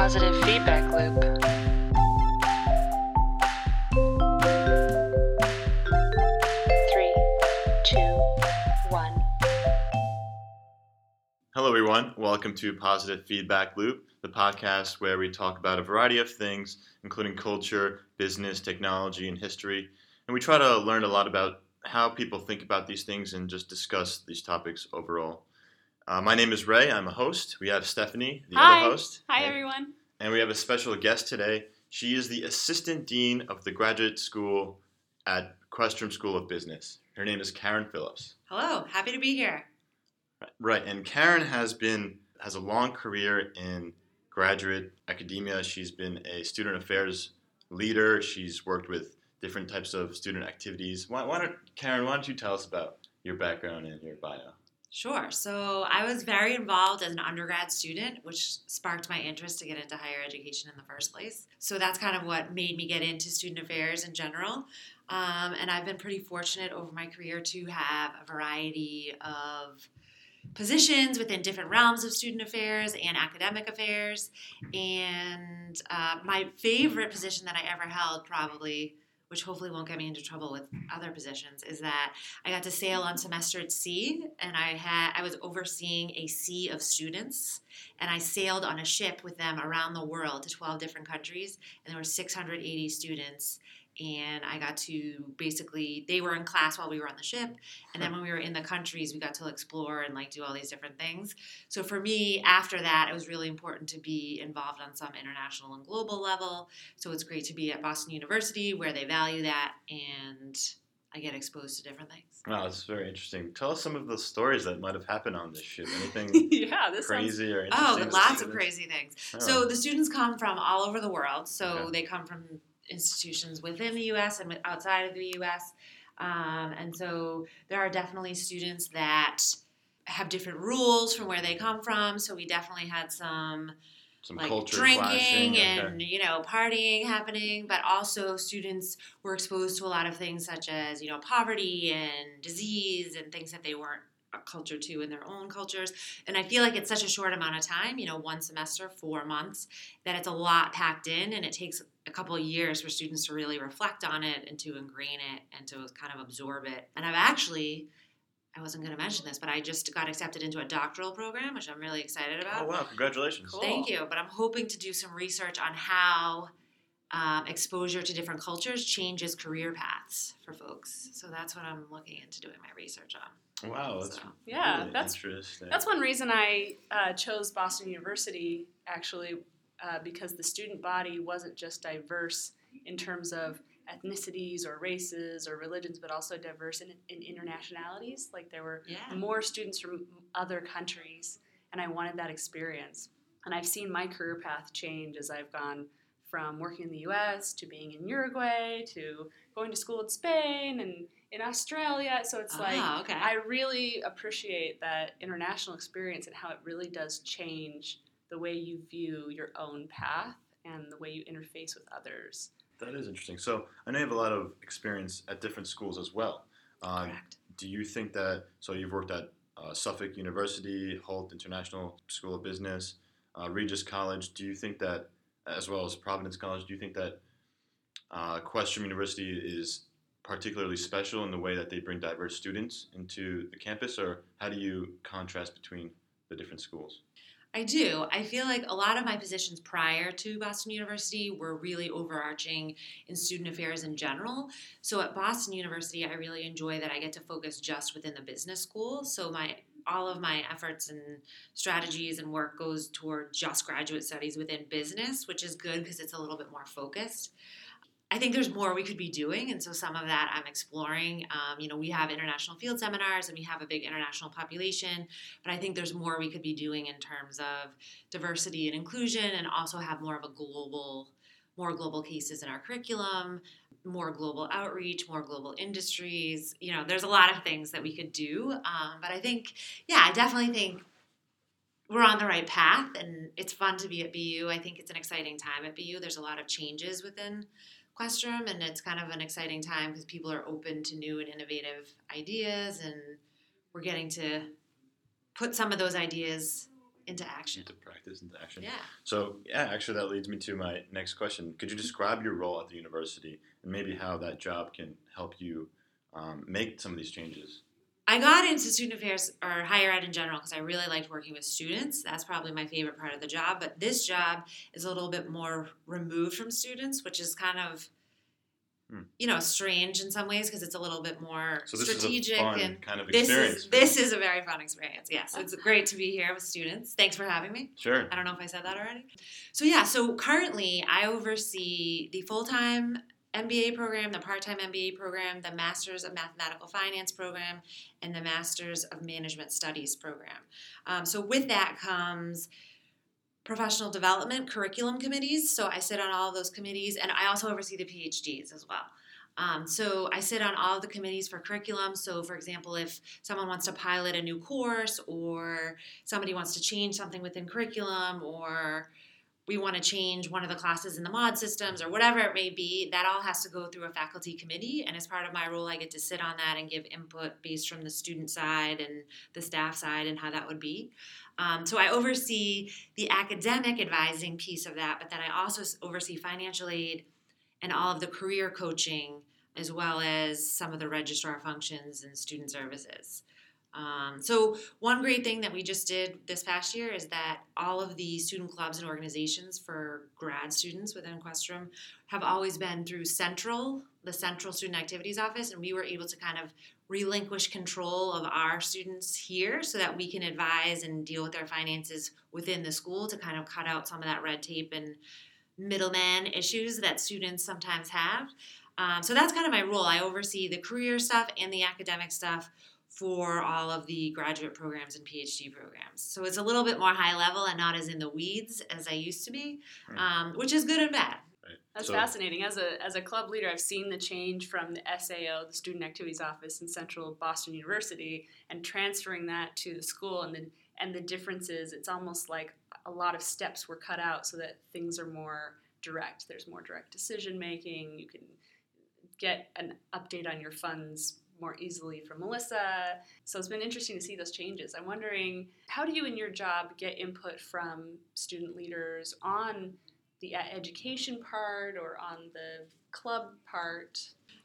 positive feedback loop. Three, two, one. Hello, everyone. Welcome to Positive Feedback Loop, the podcast where we talk about a variety of things, including culture, business, technology, and history. And we try to learn a lot about how people think about these things and just discuss these topics overall. Uh, my name is Ray. I'm a host. We have Stephanie, the Hi. other host. Hi, Hey. everyone. And we have a special guest today. She is the Assistant Dean of the Graduate School at Questrom School of Business. Her name is Karen Phillips. Hello, happy to be here. Right, and Karen has been has a long career in graduate academia. She's been a student affairs leader. She's worked with different types of student activities. Why, why don't Karen? Why don't you tell us about your background and your bio? Sure. So I was very involved as an undergrad student, which sparked my interest to get into higher education in the first place. So that's kind of what made me get into student affairs in general. Um, and I've been pretty fortunate over my career to have a variety of positions within different realms of student affairs and academic affairs. And uh, my favorite position that I ever held, probably, which hopefully won't get me into trouble with other positions, is that I got to sail on semester at sea, and I had I was overseeing a sea of students, and I sailed on a ship with them around the world to 12 different countries, and there were 680 students. And I got to basically, they were in class while we were on the ship. And then when we were in the countries, we got to explore and like do all these different things. So for me, after that, it was really important to be involved on some international and global level. So it's great to be at Boston University where they value that and I get exposed to different things. Wow, that's very interesting. Tell us some of the stories that might have happened on this ship. Anything yeah, this sounds. crazy or Oh, interesting? lots of crazy things. Oh. So the students come from all over the world. So Okay. they come from institutions within the U.S. and outside of the U.S. Um, and so there are definitely students that have different rules from where they come from. So we definitely had some some like culture drinking clashing. okay. and you know partying happening but also students were exposed to a lot of things such as you know poverty and disease and things that they weren't culture to in their own cultures and i feel like it's such a short amount of time you know one semester four months that it's a lot packed in and it takes a couple of years for students to really reflect on it and to ingrain it and to kind of absorb it and i've actually i wasn't going to mention this but i just got accepted into a doctoral program which i'm really excited about Oh wow! Congratulations. Cool. Thank you. But I'm hoping to do some research on how um, exposure to different cultures changes career paths for folks. So that's what I'm looking into doing my research on. Wow, that's So, Yeah, that's interesting. that's one reason I uh, chose Boston University actually, uh, because the student body wasn't just diverse in terms of ethnicities or races or religions, but also diverse in, in internationalities. Like there were yeah. more students from other countries, and I wanted that experience. And I've seen my career path change as I've gone from working in the US to being in Uruguay to going to school in Spain and in Australia. So it's like Ah, okay. I really appreciate that international experience and how it really does change the way you view your own path and the way you interface with others. That is interesting. So I know you have a lot of experience at different schools as well. Um, Correct. do you think that? So you've worked at uh, Suffolk University, Hult International School of Business, uh, Regis College. Do you think that, as well as Providence College, do you think that uh, Questrom University is particularly special in the way that they bring diverse students into the campus, or how do you contrast between the different schools? I do. I feel like a lot of my positions prior to Boston University were really overarching in student affairs in general. So at Boston University, I really enjoy that I get to focus just within the business school. So my all of my efforts and strategies and work goes toward just graduate studies within business, which is good because it's a little bit more focused. I think there's more we could be doing, and so some of that I'm exploring. Um, you know, we have international field seminars and we have a big international population, but I think there's more we could be doing in terms of diversity and inclusion, and also have more of a global, more global cases in our curriculum, more global outreach, more global industries. You know, there's a lot of things that we could do, um, but I think, yeah, I definitely think we're on the right path, and it's fun to be at BU. I think it's an exciting time at BU. There's a lot of changes within And it's kind of an exciting time because people are open to new and innovative ideas, and we're getting to put some of those ideas into action. into practice, into action. Yeah. So yeah, actually, that leads me to my next question. Could you describe your role at the university and maybe how that job can help you um, make some of these changes? I got into student affairs or higher ed in general because I really liked working with students. That's probably my favorite part of the job. But this job is a little bit more removed from students, which is kind of, Hmm. you know, strange in some ways because it's a little bit more So strategic is a fun and kind of this experience. is this is a very fun experience. Yes, it's great to be here with students. Thanks for having me. sure. I don't know if I said that already. So yeah, so currently I oversee the full-time MBA program, the part-time MBA program, the Masters of Mathematical Finance program, and the Masters of Management Studies program. Um, so with that comes professional development curriculum committees. So I sit on all of those committees, and I also oversee the PhDs as well. Um, so I sit on all of the committees for curriculum. So, for example, if someone wants to pilot a new course, or somebody wants to change something within curriculum, or we want to change one of the classes in the mod systems, or whatever it may be, that all has to go through a faculty committee. And as part of my role, I get to sit on that and give input based from the student side and the staff side and how that would be. Um, so I oversee the academic advising piece of that, but then I also oversee financial aid and all of the career coaching, as well as some of the registrar functions and student services. Um, so one great thing that we just did this past year is that all of the student clubs and organizations for grad students within Questrom have always been through Central, the Central Student Activities Office, and we were able to kind of relinquish control of our students here so that we can advise and deal with their finances within the school to kind of cut out some of that red tape and middleman issues that students sometimes have. Um, so that's kind of my role. I oversee the career stuff and the academic stuff for all of the graduate programs and PhD programs. So it's a little bit more high level and not as in the weeds as I used to be, Right. um, which is good and bad. Right. That's So- fascinating. As a as a club leader, I've seen the change from the SAO, the Student Activities Office in Central Boston University, and transferring that to the school. And the and the difference is, it's almost like a lot of steps were cut out so that things are more direct. There's more direct decision making. You can get an update on your funds more easily from Melissa. So it's been interesting to see those changes. I'm wondering, how do you in your job get input from student leaders on the education part or on the club part?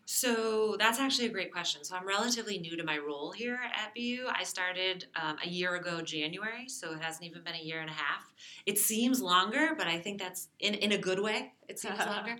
So that's actually a great question. So I'm relatively new to my role here at BU. I started um, a year ago, January, so it hasn't even been a year and a half. It seems longer, but I think that's in, in a good way. It seems longer.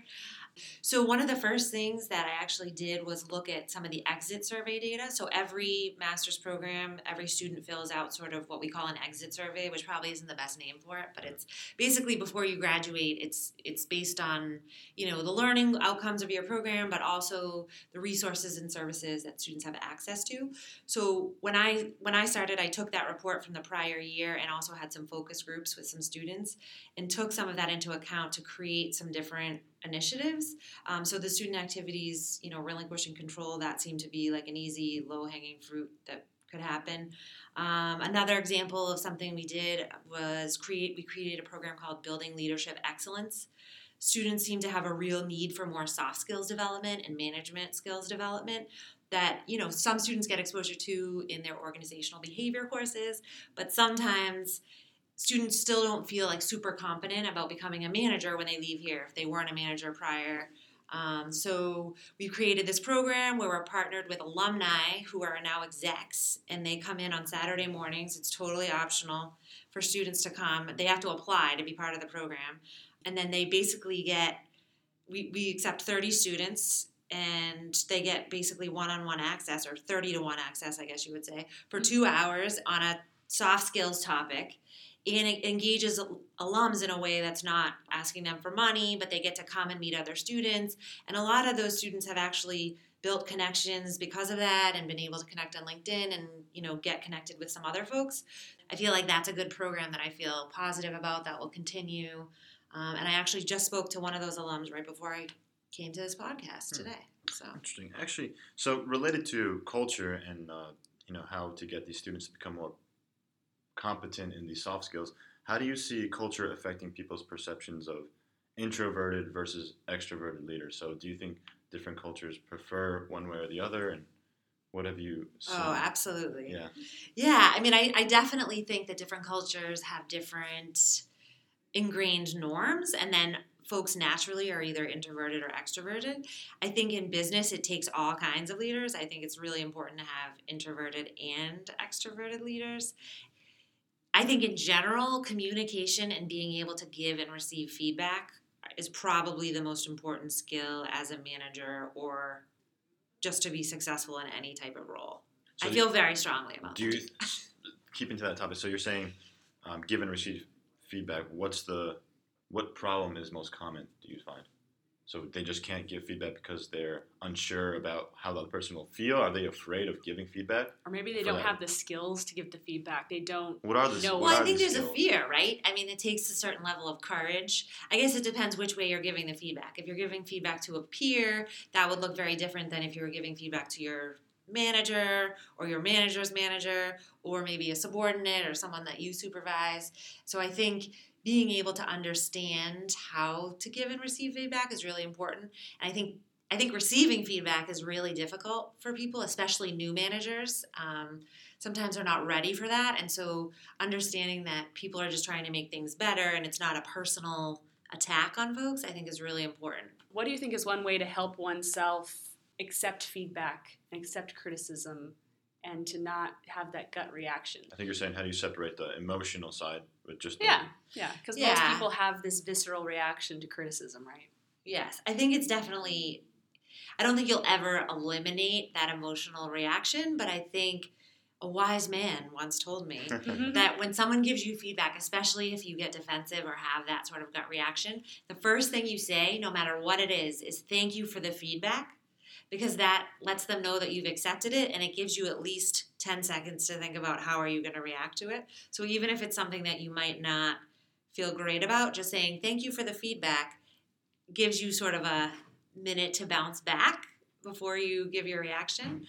So one of the first things that I actually did was look at some of the exit survey data. So every master's program, every student fills out sort of what we call an exit survey, which probably isn't the best name for it, but it's basically before you graduate, it's it's based on, you know, the learning outcomes of your program, but also the resources and services that students have access to. So when I when I started, I took that report from the prior year and also had some focus groups with some students and took some of that into account to create some different initiatives. Um, so the student activities, you know, relinquishing control, that seemed to be like an easy, low hanging fruit that could happen. Um, another example of something we did was create. We created a program called Building Leadership Excellence. Students seem to have a real need for more soft skills development and management skills development that you know some students get exposure to in their organizational behavior courses, but sometimes students still don't feel like super confident about becoming a manager when they leave here if they weren't a manager prior. Um, so we've created this program where we're partnered with alumni who are now execs, and they come in on Saturday mornings. It's totally optional for students to come. They have to apply to be part of the program, and then they basically get. We, we accept 30 students and they get basically one-on-one access or 30 to 1 access i guess you would say for two hours on a soft skills topic and it engages alums in a way that's not asking them for money, but they get to come and meet other students. And a lot of those students have actually built connections because of that and been able to connect on LinkedIn and you know get connected with some other folks. I feel like that's a good program that I feel positive about that will continue. Um, and I actually just spoke to one of those alums right before I came to this podcast Hmm. today. So Interesting. Actually, so related to culture and uh, you know how to get these students to become more competent in these soft skills, how do you see culture affecting people's perceptions of introverted versus extroverted leaders? So, do you think different cultures prefer one way or the other, and What have you oh, seen? Oh, absolutely. Yeah. Yeah, I mean, I, I definitely think that different cultures have different ingrained norms, and then folks naturally are either introverted or extroverted. I think in business, it takes all kinds of leaders. I think it's really important to have introverted and extroverted leaders. I think in general, communication and being able to give and receive feedback is probably the most important skill as a manager or just to be successful in any type of role. So I feel very strongly about Do that. you keeping to that topic? So you're saying, um, give and receive feedback. What's the what problem is most common? Do you find? So they just can't give feedback because they're unsure about how the other person will feel. Are they afraid of giving feedback? Or maybe they don't that. have the skills to give the feedback. They don't. What are the No. Well, I think the there's a fear, right? I mean, it takes a certain level of courage. I guess it depends which way you're giving the feedback. If you're giving feedback to a peer, that would look very different than if you were giving feedback to your manager or your manager's manager or maybe a subordinate or someone that you supervise. So I think being able to understand how to give and receive feedback is really important. And I think I think receiving feedback is really difficult for people, especially new managers. Um, sometimes they're not ready for that, and so understanding that people are just trying to make things better and it's not a personal attack on folks, I think is really important. What do you think is one way to help oneself accept feedback and accept criticism and to not have that gut reaction? I think you're saying how do you separate the emotional side with just the, Yeah, yeah, because most people have this visceral reaction to criticism, right? Yes, I think it's definitely. I don't think you'll ever eliminate that emotional reaction, but I think a wise man once told me Mhm. that when someone gives you feedback, especially if you get defensive or have that sort of gut reaction, the first thing you say, no matter what it is, is thank you for the feedback because that lets them know that you've accepted it and it gives you at least 10 seconds to think about how are you going to react to it. So even if it's something that you might not feel great about, just saying thank you for the feedback gives you sort of a minute to bounce back before you give your reaction.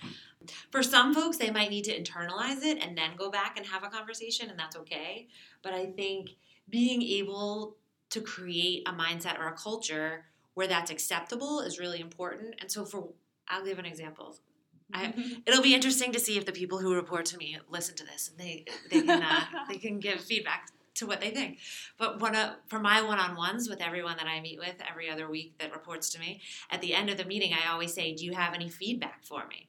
For some folks, they might need to internalize it and then go back and have a conversation, and that's okay. But I think being able to create a mindset or a culture where that's acceptable is really important. And so, for I'll give an example. I- It'll be interesting to see if the people who report to me listen to this and they they can uh, they can give feedback to what they think. But one of, for my one-on-ones with everyone that I meet with every other week that reports to me, at the end of the meeting, I always say, "Do you have any feedback for me?"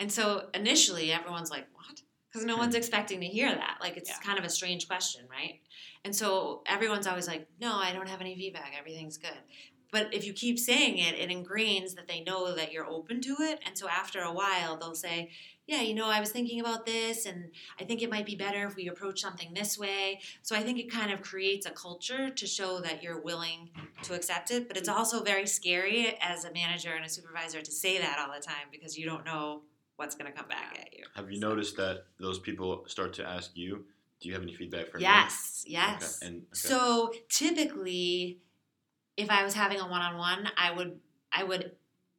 And so initially, everyone's like, "What?" Because no one's expecting to hear that. Like it's Yeah. kind of a strange question, right? And so everyone's always like, "No, I don't have any feedback. Everything's good." But if you keep saying it, it ingrains that they know that you're open to it. And so after a while, they'll say, Yeah, you know, I was thinking about this, and I think it might be better if we approach something this way. So I think it kind of creates a culture to show that you're willing to accept it. But it's also very scary as a manager and a supervisor to say that all the time because you don't know what's going to come back at you. Have you noticed that those people start to ask you, "Do you have any feedback for me?" Yes, Okay, yes. And okay. So typically, if I was having a one-on-one, I would I would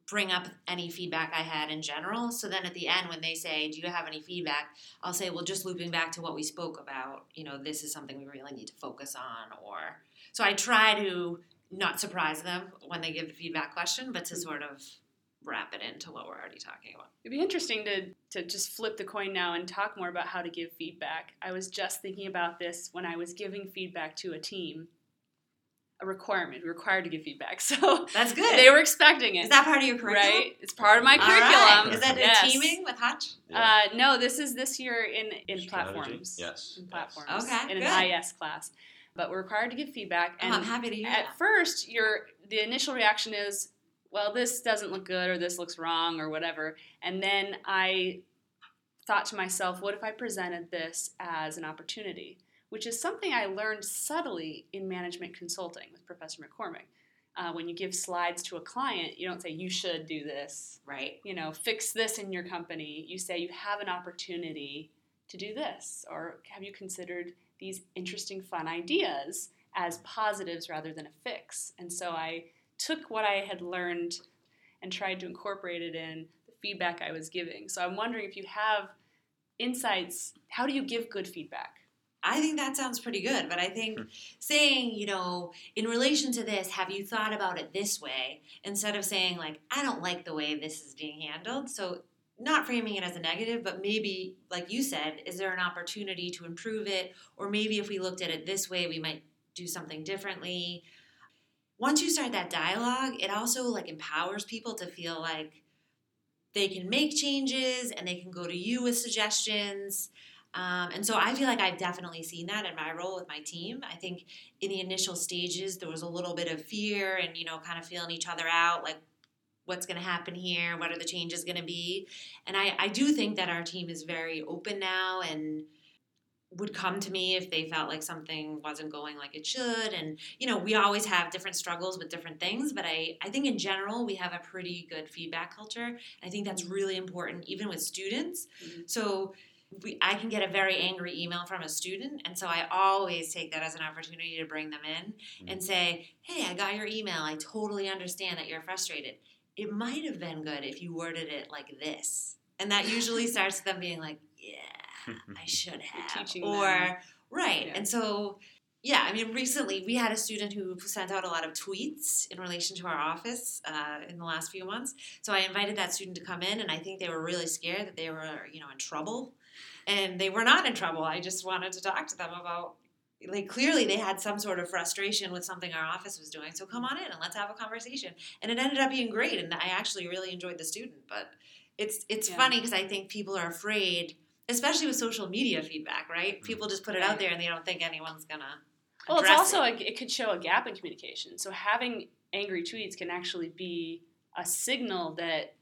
bring up any feedback I had in general. So then at the end, when they say, "Do you have any feedback?" I'll say, "Well, just looping back to what we spoke about. You know, this is something we really need to focus on." Or so I try to not surprise them when they give the feedback question, but to mm-hmm. sort of wrap it into what we're already talking about. It'd be interesting to, to just flip the coin now and talk more about how to give feedback. I was just thinking about this when I was giving feedback to a team. A requirement, We're required to give feedback. So That's good. they were expecting it. is that part of your curriculum? right? It's part of my All curriculum. right. Is that Yes. a teaming with Hutch? Yeah. Uh, no, this is this year in, in Strategy? platforms. Yes. In yes. platforms. Okay, In good. an IS class. But we're required to give feedback. Oh, And I'm happy to hear at that. first your the initial reaction is well this doesn't look good or this looks wrong or whatever and then i thought to myself what if i presented this as an opportunity which is something i learned subtly in management consulting with professor mccormick. Uh, when you give slides to a client you don't say you should do this. Right. you know fix this in your company. You say you have an opportunity to do this. Or have you considered these interesting fun ideas as positives rather than a fix? And so i took what i had learned and tried to incorporate it in the feedback i was giving. So i'm wondering if you have insights how do you give good feedback I think that sounds pretty good, but I think hmm. saying, you know, in relation to this, have you thought about it this way instead of saying, like, I don't like the way this is being handled. So not framing it as a negative, but maybe, like you said, is there an opportunity to improve it? Or maybe if we looked at it this way, we might do something differently. Once you start that dialogue, it also like empowers people to feel like they can make changes and they can go to you with suggestions. Um, and so I feel like I've definitely seen that in my role with my team. I think in the initial stages, there was a little bit of fear and, you know, kind of feeling each other out, like what's going to happen here, what are the changes going to be. And I, I do think that our team is very open now and would come to me if they felt like something wasn't going like it should and you know we always have different struggles with different things but i i think in general we have a pretty good feedback culture i think that's really important even with students Mhm. so we, I can get a very angry email from a student, and so I always take that as an opportunity to bring them in and say, "Hey, I got your email. I totally understand that you're frustrated. It might have been good if you worded it like this," and that usually starts them being like, "Yeah, I should have," teaching or them. right. Yeah. And so, yeah, I mean, recently we had a student who sent out a lot of tweets in relation to our office uh, in the last few months. So I invited that student to come in, and I think they were really scared that they were, you know, in trouble. And they were not in trouble. I just wanted to talk to them about, like, clearly they had some sort of frustration with something our office was doing. So come on in and let's have a conversation. And it ended up being great, and I actually really enjoyed the student. But it's it's Yeah. funny because I think people are afraid, especially with social media feedback, right? Mm-hmm. People just put it out there and they don't think anyone's gonna. Well, it's also it. a, it could show a gap in communication. So having angry tweets can actually be a signal that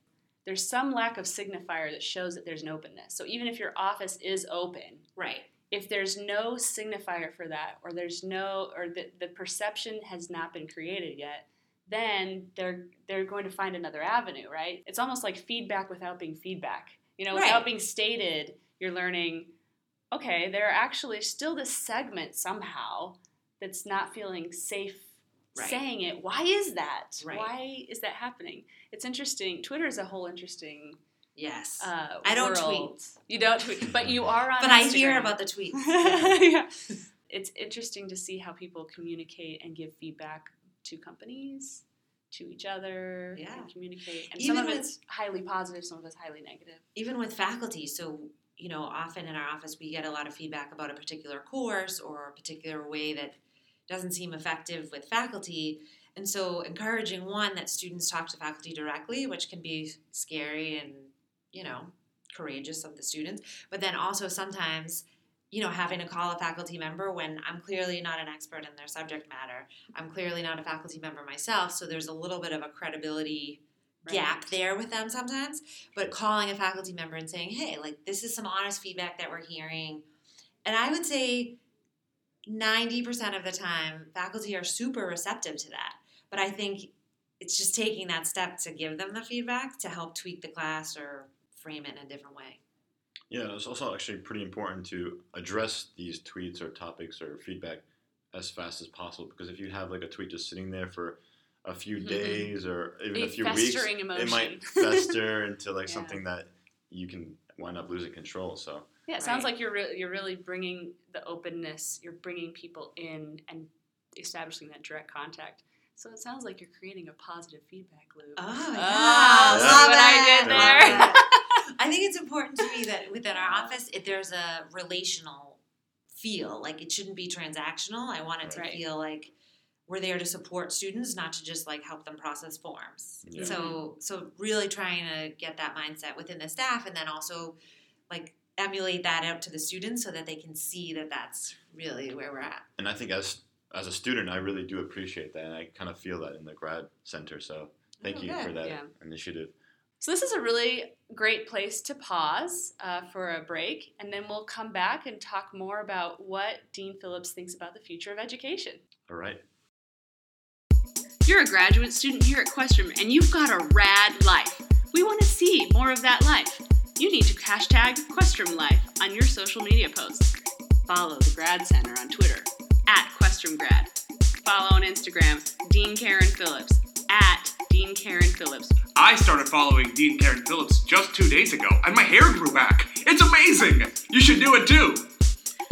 there's some lack of signifier that shows that there's an openness. So even if your office is open, right. if there's no signifier for that, or there's no, or the, the perception has not been created yet, then they're they're going to find another avenue, right? It's almost like feedback without being feedback. You know, without being stated, you're learning. Okay, there are actually still this segment somehow that's not feeling safe Right. saying it. Why is that? Right. Why is that happening? It's interesting. Twitter is a whole interesting. Yes. Uh, I don't world. tweet. You don't tweet, but you are on. but I hear about the tweets. yeah. It's interesting to see how people communicate and give feedback to companies, to each other, Yeah. and communicate. And Even some of with- it's highly positive, some of it's highly negative. Even with faculty, so you know, often in our office we get a lot of feedback about a particular course or a particular way that doesn't seem effective with faculty. And so encouraging one that students talk to faculty directly, which can be scary and, you know, courageous of the students, but then also sometimes you know, having to call a faculty member when I'm clearly not an expert in their subject matter. I'm clearly not a faculty member myself, so there's a little bit of a credibility gap there with them sometimes. But calling a faculty member and saying, hey, like, this is some honest feedback that we're hearing. And I would say 90% of the time, faculty are super receptive to that. But I think it's just taking that step to give them the feedback to help tweak the class or frame it in a different way. Yeah, it's also actually pretty important to address these tweets or topics or feedback as fast as possible because if you have like a tweet just sitting there for a few Mhm. days or even A a few weeks, festering it might fester into like Yeah. something that you can wind up losing control. So Yeah, it sounds like you're re- you're really bringing the openness. You're bringing people in and establishing that direct contact. So it sounds like you're creating a positive feedback loop. Oh, Ah, yeah. Love what I did there? I think it's important to me that within our office, if there's a relational feel. Like it shouldn't be transactional. I want it to Right. feel like we're there to support students, not to just like help them process forms. Yeah. So so really trying to get that mindset within the staff, and then also like emulate that out to the students so that they can see that that's really where we're at. and I think as as a student, I really do appreciate that, and I kind of feel that in the grad center. So thank Oh, you good. for that Yeah. initiative. So this is a really great place to pause uh, for a break, and then we'll come back and talk more about what Dean Phillips thinks about the future of education. All right. You're a graduate student here at Questrom, and you've got a rad life. We want to see more of that life. You need to hashtag Questrom Life on your social media posts. Follow the Grad Center on Twitter at Questrom Grad. Follow on Instagram Dean Karen Phillips at Dean Karen Phillips. I started following Dean Karen Phillips just two days ago, and my hair grew back. It's amazing! You should do it too!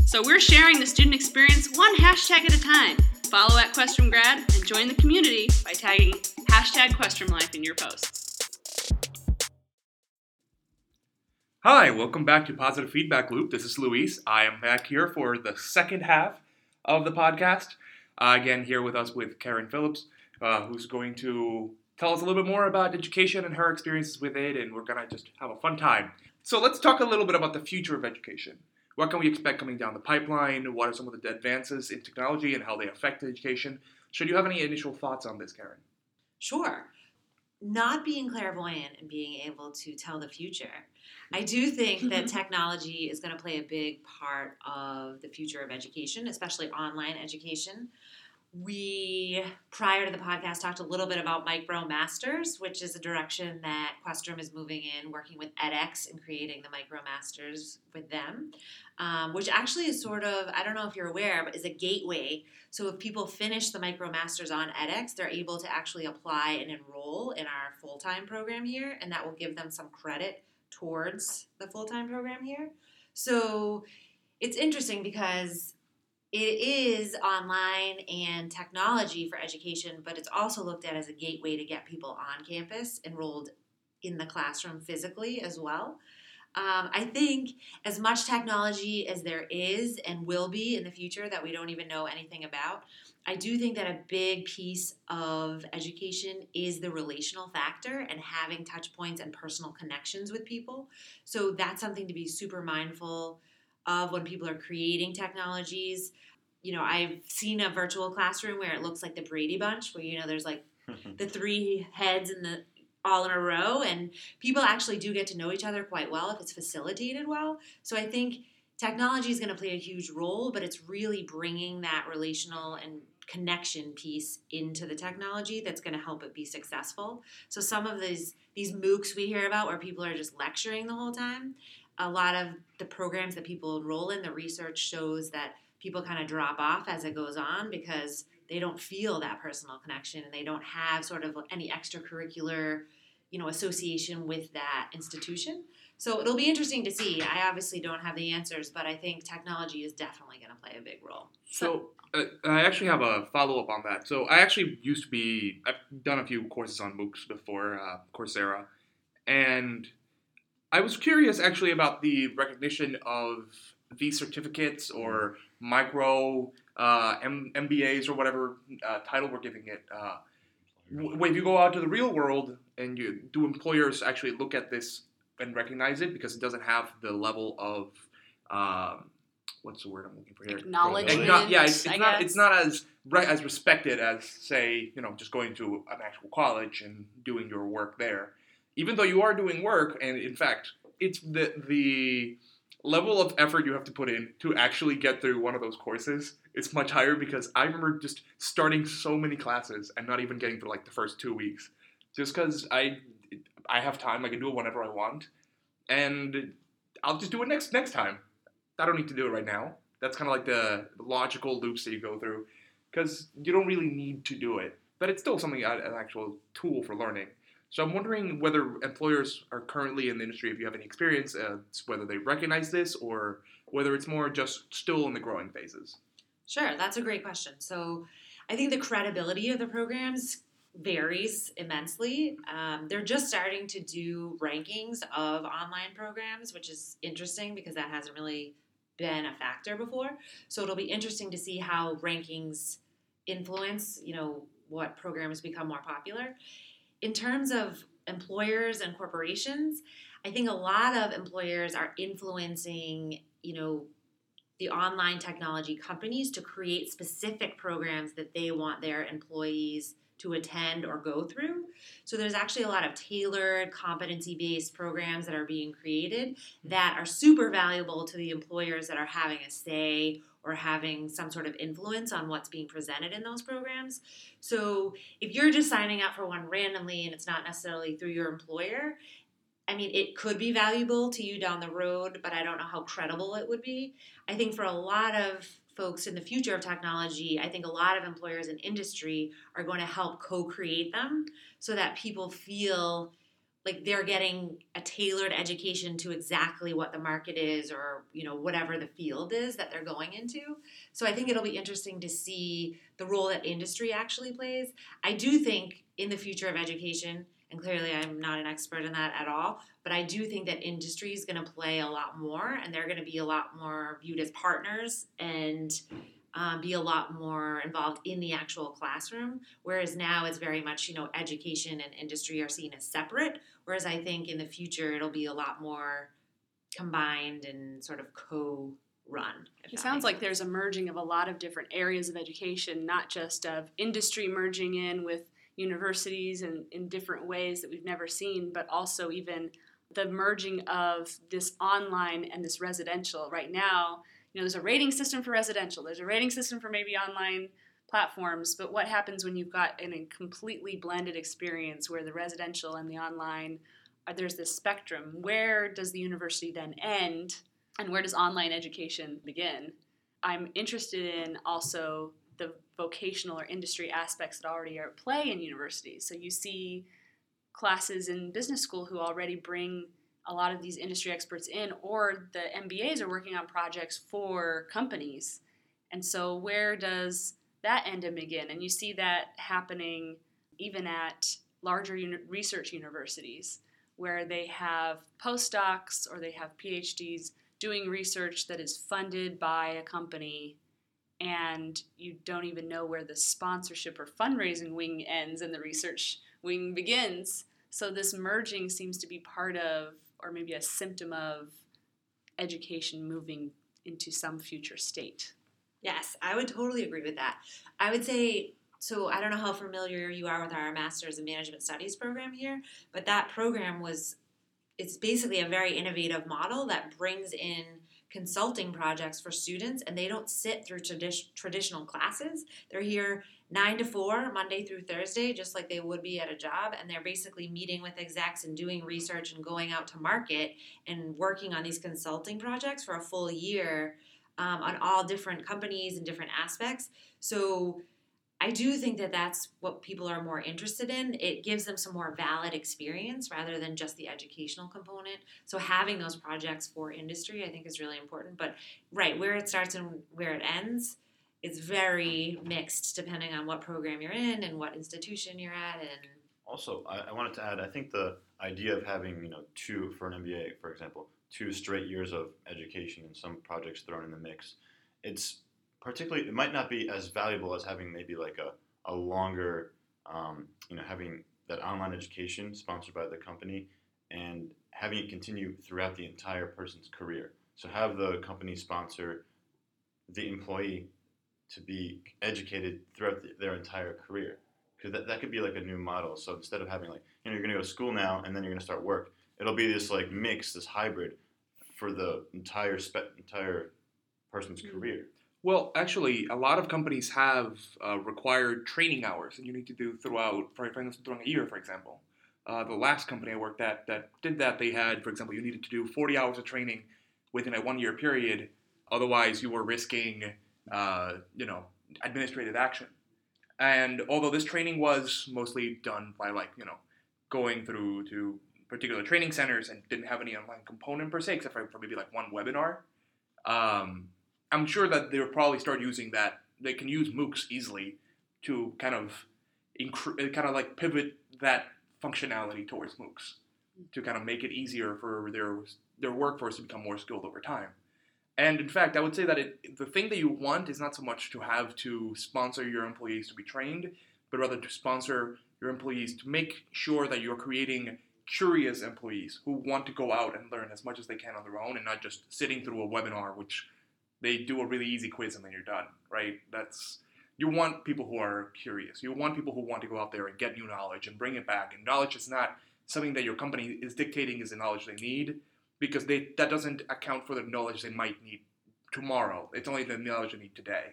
So we're sharing the student experience one hashtag at a time. Follow at Questrom Grad and join the community by tagging hashtag Questrom Life in your posts. Hi, welcome back to Positive Feedback Loop. This is Luis. I am back here for the second half of the podcast. Uh, again, here with us with Karen Phillips, uh, who's going to tell us a little bit more about education and her experiences with it, and we're gonna just have a fun time. So let's talk a little bit about the future of education. What can we expect coming down the pipeline? What are some of the advances in technology and how they affect education? Should you have any initial thoughts on this, Karen? Sure. Not being clairvoyant and being able to tell the future. I do think that mm-hmm. technology is going to play a big part of the future of education, especially online education. We, prior to the podcast, talked a little bit about Micro Masters, which is a direction that Questrom is moving in, working with edX and creating the Micro Masters with them, um, which actually is sort of, I don't know if you're aware, but is a gateway. So if people finish the Micro Masters on edX, they're able to actually apply and enroll in our full time program here, and that will give them some credit towards the full time program here. So it's interesting because it is online and technology for education, but it's also looked at as a gateway to get people on campus enrolled in the classroom physically as well. Um, I think as much technology as there is and will be in the future that we don't even know anything about, I do think that a big piece of education is the relational factor and having touch points and personal connections with people. So that's something to be super mindful of when people are creating technologies. You know, I've seen a virtual classroom where it looks like the Brady Bunch, where you know there's like the three heads in the all in a row, and people actually do get to know each other quite well if it's facilitated well. So I think technology is going to play a huge role, but it's really bringing that relational and connection piece into the technology that's going to help it be successful. So some of these these MOOCs we hear about where people are just lecturing the whole time, a lot of the programs that people enroll in, the research shows that people kind of drop off as it goes on because they don't feel that personal connection and they don't have sort of any extracurricular you know association with that institution. So it'll be interesting to see. I obviously don't have the answers but i think technology is definitely going to play a big role. So uh, I actually have a follow up on that. So I actually used to be I've done a few courses on MOOCs before uh, Coursera, and I was curious actually about the recognition of these certificates or micro uh, M- MBAs or whatever uh, title we're giving it. Uh, w- if you go out to the real world and you do employers actually look at this and recognize it because it doesn't have the level of um, what's the word I'm looking for here? Acknowledgement. Acknow- yeah, it's, it's not guess. it's not as re- as respected as say you know just going to an actual college and doing your work there. Even though you are doing work, and in fact, it's the the level of effort you have to put in to actually get through one of those courses is much higher because I remember just starting so many classes and not even getting through like the first two weeks, just because I I have time, I can do it whenever I want, and I'll just do it next next time. I don't need to do it right now. That's kind of like the logical loops that you go through because you don't really need to do it, but it's still something an actual tool for learning. So I'm wondering whether employers are currently in the industry, if you have any experience, uh, whether they recognize this or whether it's more just still in the growing phases. Sure, that's a great question. So, I think the credibility of the programs varies immensely. Um, they're just starting to do rankings of online programs, which is interesting because that hasn't really been a factor before. So, it'll be interesting to see how rankings influence, you know, what programs become more popular. In terms of employers and corporations, I think a lot of employers are influencing, you know, the online technology companies to create specific programs that they want their employees to attend or go through. So there's actually a lot of tailored competency based programs that are being created that are super valuable to the employers that are having a say or having some sort of influence on what's being presented in those programs. So if you're just signing up for one randomly and it's not necessarily through your employer, I mean, it could be valuable to you down the road, but I don't know how credible it would be. I think for a lot of folks in the future of technology, I think a lot of employers and industry are going to help co create them so that people feel like they're getting a tailored education to exactly what the market is or you know whatever the field is that they're going into so i think it'll be interesting to see the role that industry actually plays i do think in the future of education and clearly I'm not an expert in that at all. But I do think that industry is going to play a lot more, and they're going to be a lot more viewed as partners and um, be a lot more involved in the actual classroom. Whereas now it's very much, you know, education and industry are seen as separate. Whereas I think in the future it'll be a lot more combined and sort of co run. It sounds like there's a merging of a lot of different areas of education, not just of industry merging in with universities and in different ways that we've never seen, but also even the merging of this online and this residential. Right now, you know, there's a rating system for residential, there's a rating system for maybe online platforms, but what happens when you've got an, a completely blended experience where the residential and the online are, there's this spectrum? Where does the university then end, and where does online education begin? I'm interested in also the vocational or industry aspects that already are at play in universities. So you see classes in business school who already bring a lot of these industry experts in, or the MBAs are working on projects for companies. And so, where does that end and begin? And you see that happening even at larger uni- research universities, where they have postdocs or they have PhDs doing research that is funded by a company, and you don't even know where the sponsorship or fundraising wing ends and the research wing begins. So, this merging seems to be part of or maybe a symptom of education moving into some future state. Yes, I would totally agree with that. I would say so I don't know how familiar you are with our master's in management studies program here, but that program was it's basically a very innovative model that brings in consulting projects for students and they don't sit through tradi- traditional classes. They're here 9 to 4 Monday through Thursday just like they would be at a job and they're basically meeting with execs and doing research and going out to market and working on these consulting projects for a full year um, on all different companies and different aspects. So I do think that that's what people are more interested in. It gives them some more valid experience rather than just the educational component. So having those projects for industry, I think, is really important. But right where it starts and where it ends, it's very mixed depending on what program you're in and what institution you're at. And Also, I, I wanted to add, I think the idea of having, you know, two for an MBA, for example, two straight years of education and some projects thrown in the mix, it's particularly, it might not be as valuable as having maybe like a, a longer, um, you know, having that online education sponsored by the company and having it continue throughout the entire person's career. So have the company sponsor the employee to be educated throughout the, their entire career because that, that could be like a new model so instead of having like you know you're going to go to school now and then you're going to start work it'll be this like mix this hybrid for the entire spe- entire person's Mm. career Well, actually, a lot of companies have uh, required training hours that you need to do throughout, for instance, a year, for example. Uh, the last company I worked at that did that, they had, for example, you needed to do 40 hours of training within a one-year period. Otherwise, you were risking, uh, you know, administrative action. And although this training was mostly done by like, you know, going through to particular training centers and didn't have any online component per se, except for, for maybe like one webinar. Um, I'm sure that they'll probably start using that. They can use MOOCs easily to kind of incre- uh, kind of like pivot that functionality towards MOOCs to kind of make it easier for their their workforce to become more skilled over time. And in fact, I would say that it, the thing that you want is not so much to have to sponsor your employees to be trained, but rather to sponsor your employees to make sure that you're creating curious employees who want to go out and learn as much as they can on their own and not just sitting through a webinar which they do a really easy quiz and then you're done, right? That's you want people who are curious. You want people who want to go out there and get new knowledge and bring it back. And knowledge is not something that your company is dictating is the knowledge they need because they that doesn't account for the knowledge they might need tomorrow. It's only the knowledge they need today.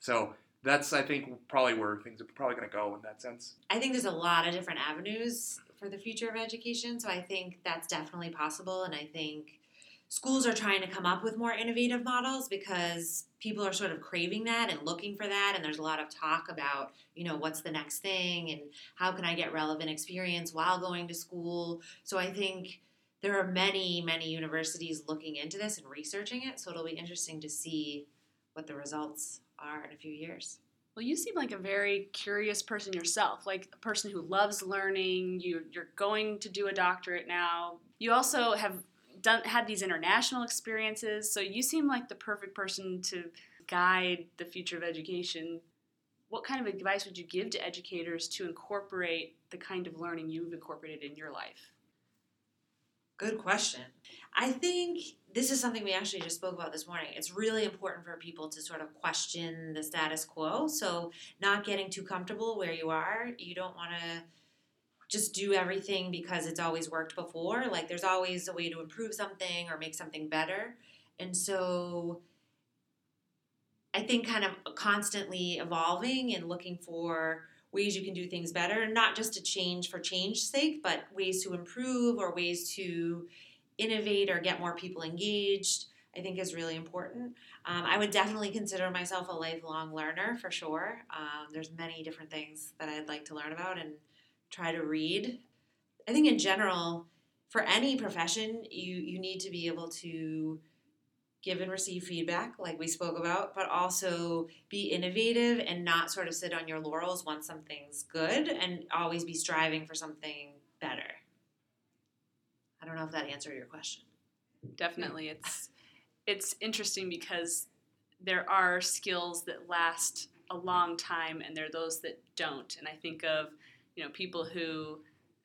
So that's I think probably where things are probably going to go in that sense. I think there's a lot of different avenues for the future of education. So I think that's definitely possible. And I think schools are trying to come up with more innovative models because people are sort of craving that and looking for that. And there's a lot of talk about, you know, what's the next thing and how can I get relevant experience while going to school. So I think there are many, many universities looking into this and researching it. So it'll be interesting to see what the results are in a few years. Well, you seem like a very curious person yourself, like a person who loves learning. You, you're going to do a doctorate now. You also have done had these international experiences, so you seem like the perfect person to guide the future of education. What kind of advice would you give to educators to incorporate the kind of learning you've incorporated in your life? Good question. I think this is something we actually just spoke about this morning. It's really important for people to sort of question the status quo. So, not getting too comfortable where you are. You don't want to just do everything because it's always worked before. Like, there's always a way to improve something or make something better. And so, I think kind of constantly evolving and looking for ways you can do things better, not just to change for change's sake, but ways to improve or ways to innovate or get more people engaged. I think is really important. Um, I would definitely consider myself a lifelong learner for sure. Um, there's many different things that I'd like to learn about and try to read. I think in general, for any profession, you you need to be able to give and receive feedback, like we spoke about, but also be innovative and not sort of sit on your laurels once something's good and always be striving for something better. I don't know if that answered your question. Definitely, it's it's interesting because there are skills that last a long time, and there are those that don't. And I think of you know people who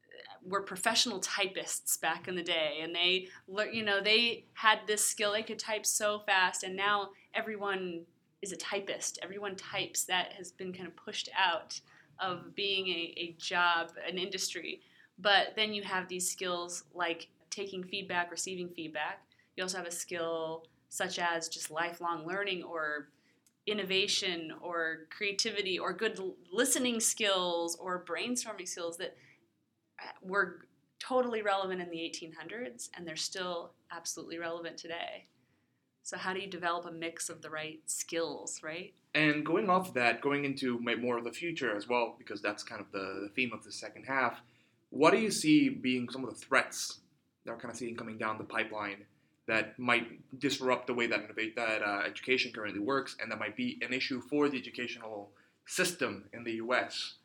uh, were professional typists back in the day and they you know they had this skill they could type so fast and now everyone is a typist. Everyone types that has been kind of pushed out of being a, a job an industry. But then you have these skills like taking feedback receiving feedback. You also have a skill such as just lifelong learning or innovation or creativity or good listening skills or brainstorming skills that uh, were totally relevant in the 1800s and they're still absolutely relevant today. So, how do you develop a mix of the right skills, right? And going off of that, going into more of the future as well, because that's kind of the theme of the second half, what do you see being some of the threats that we're kind of seeing coming down the pipeline that might disrupt the way that, that uh, education currently works and that might be an issue for the educational system in the US?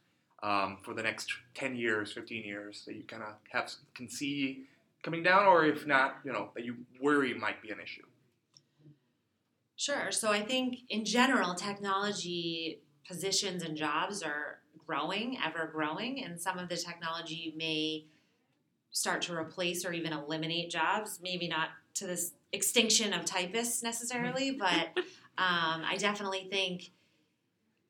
um, for the next 10 years, 15 years that you kind of have can see coming down, or if not, you know, that you worry might be an issue? Sure. So I think in general, technology positions and jobs are growing, ever growing, and some of the technology may start to replace or even eliminate jobs. Maybe not to this extinction of typists necessarily, but um, I definitely think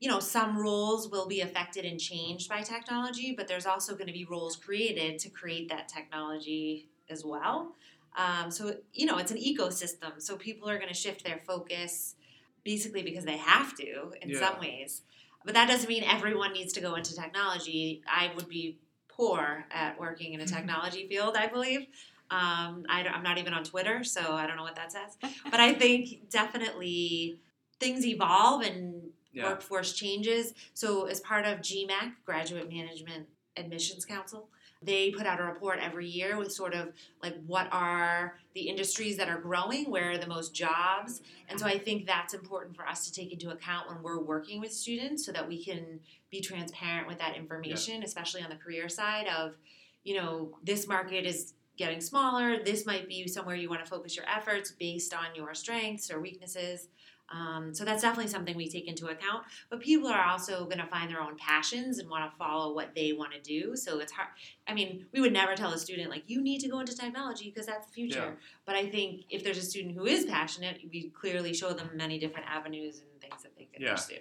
you know, some roles will be affected and changed by technology, but there's also going to be roles created to create that technology as well. Um, so, you know, it's an ecosystem. So people are going to shift their focus basically because they have to in yeah. some ways. But that doesn't mean everyone needs to go into technology. I would be poor at working in a technology field, I believe. Um, I am not even on Twitter, so I don't know what that says. But I think definitely things evolve and yeah. workforce changes. So, as part of GMAC, Graduate Management Admissions Council, they put out a report every year with sort of like what are the industries that are growing, where are the most jobs. And so I think that's important for us to take into account when we're working with students so that we can be transparent with that information, yeah. especially on the career side of, you know, this market is getting smaller. This might be somewhere you want to focus your efforts based on your strengths or weaknesses. Um, so that's definitely something we take into account. But people are also going to find their own passions and want to follow what they want to do. So it's hard. I mean, we would never tell a student like you need to go into technology because that's the future. Yeah. But I think if there's a student who is passionate, we clearly show them many different avenues and things that they could yeah. pursue.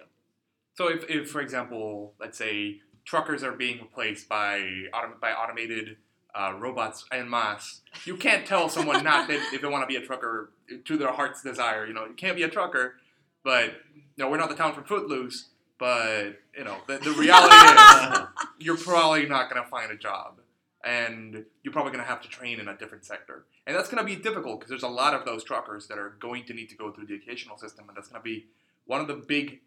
So if, if, for example, let's say truckers are being replaced by autom- by automated uh, robots en masse. You can't tell someone not that if they want to be a trucker to their heart's desire. You know, you can't be a trucker, but you know, we're not the town from Footloose. But you know, the, the reality is, you're probably not going to find a job, and you're probably going to have to train in a different sector, and that's going to be difficult because there's a lot of those truckers that are going to need to go through the educational system, and that's going to be one of the big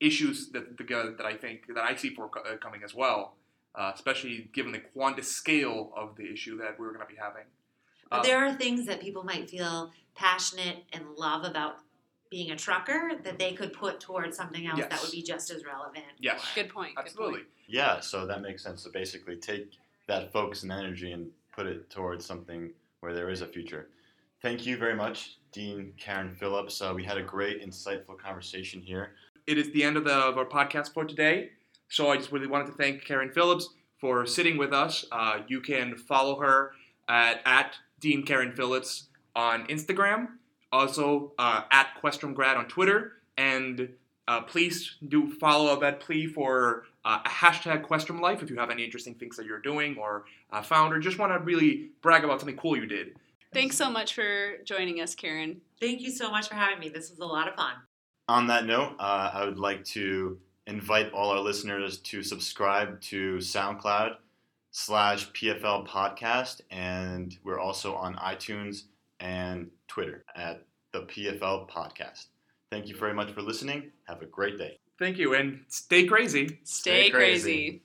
issues that the, that I think that I see for uh, coming as well uh, especially given the quantity scale of the issue that we're going to be having. But uh, there are things that people might feel passionate and love about being a trucker that they could put towards something else that would be just as relevant. Yes. Good point. Good Absolutely. point. Yeah, so that makes sense. So basically, take that focus and energy and put it towards something where there is a future. Thank you very much, Dean Karen Phillips. Uh, we had a great, insightful conversation here. It is the end of, the, of our podcast for today. So I just really wanted to thank Karen Phillips for sitting with us. Uh, you can follow her at, at Dean Karen Phillips on Instagram, also uh, at Questromgrad on Twitter, and uh, please do follow up at plea for uh, a hashtag Questrom Life if you have any interesting things that you're doing or uh, found or just want to really brag about something cool you did. Thanks so much for joining us, Karen. Thank you so much for having me. This was a lot of fun. On that note, uh, I would like to invite all our listeners to subscribe to SoundCloud slash PFL podcast, and we're also on iTunes and Twitter at the PFL podcast. Thank you very much for listening. Have a great day. Thank you and stay crazy. Stay, Stay crazy. crazy.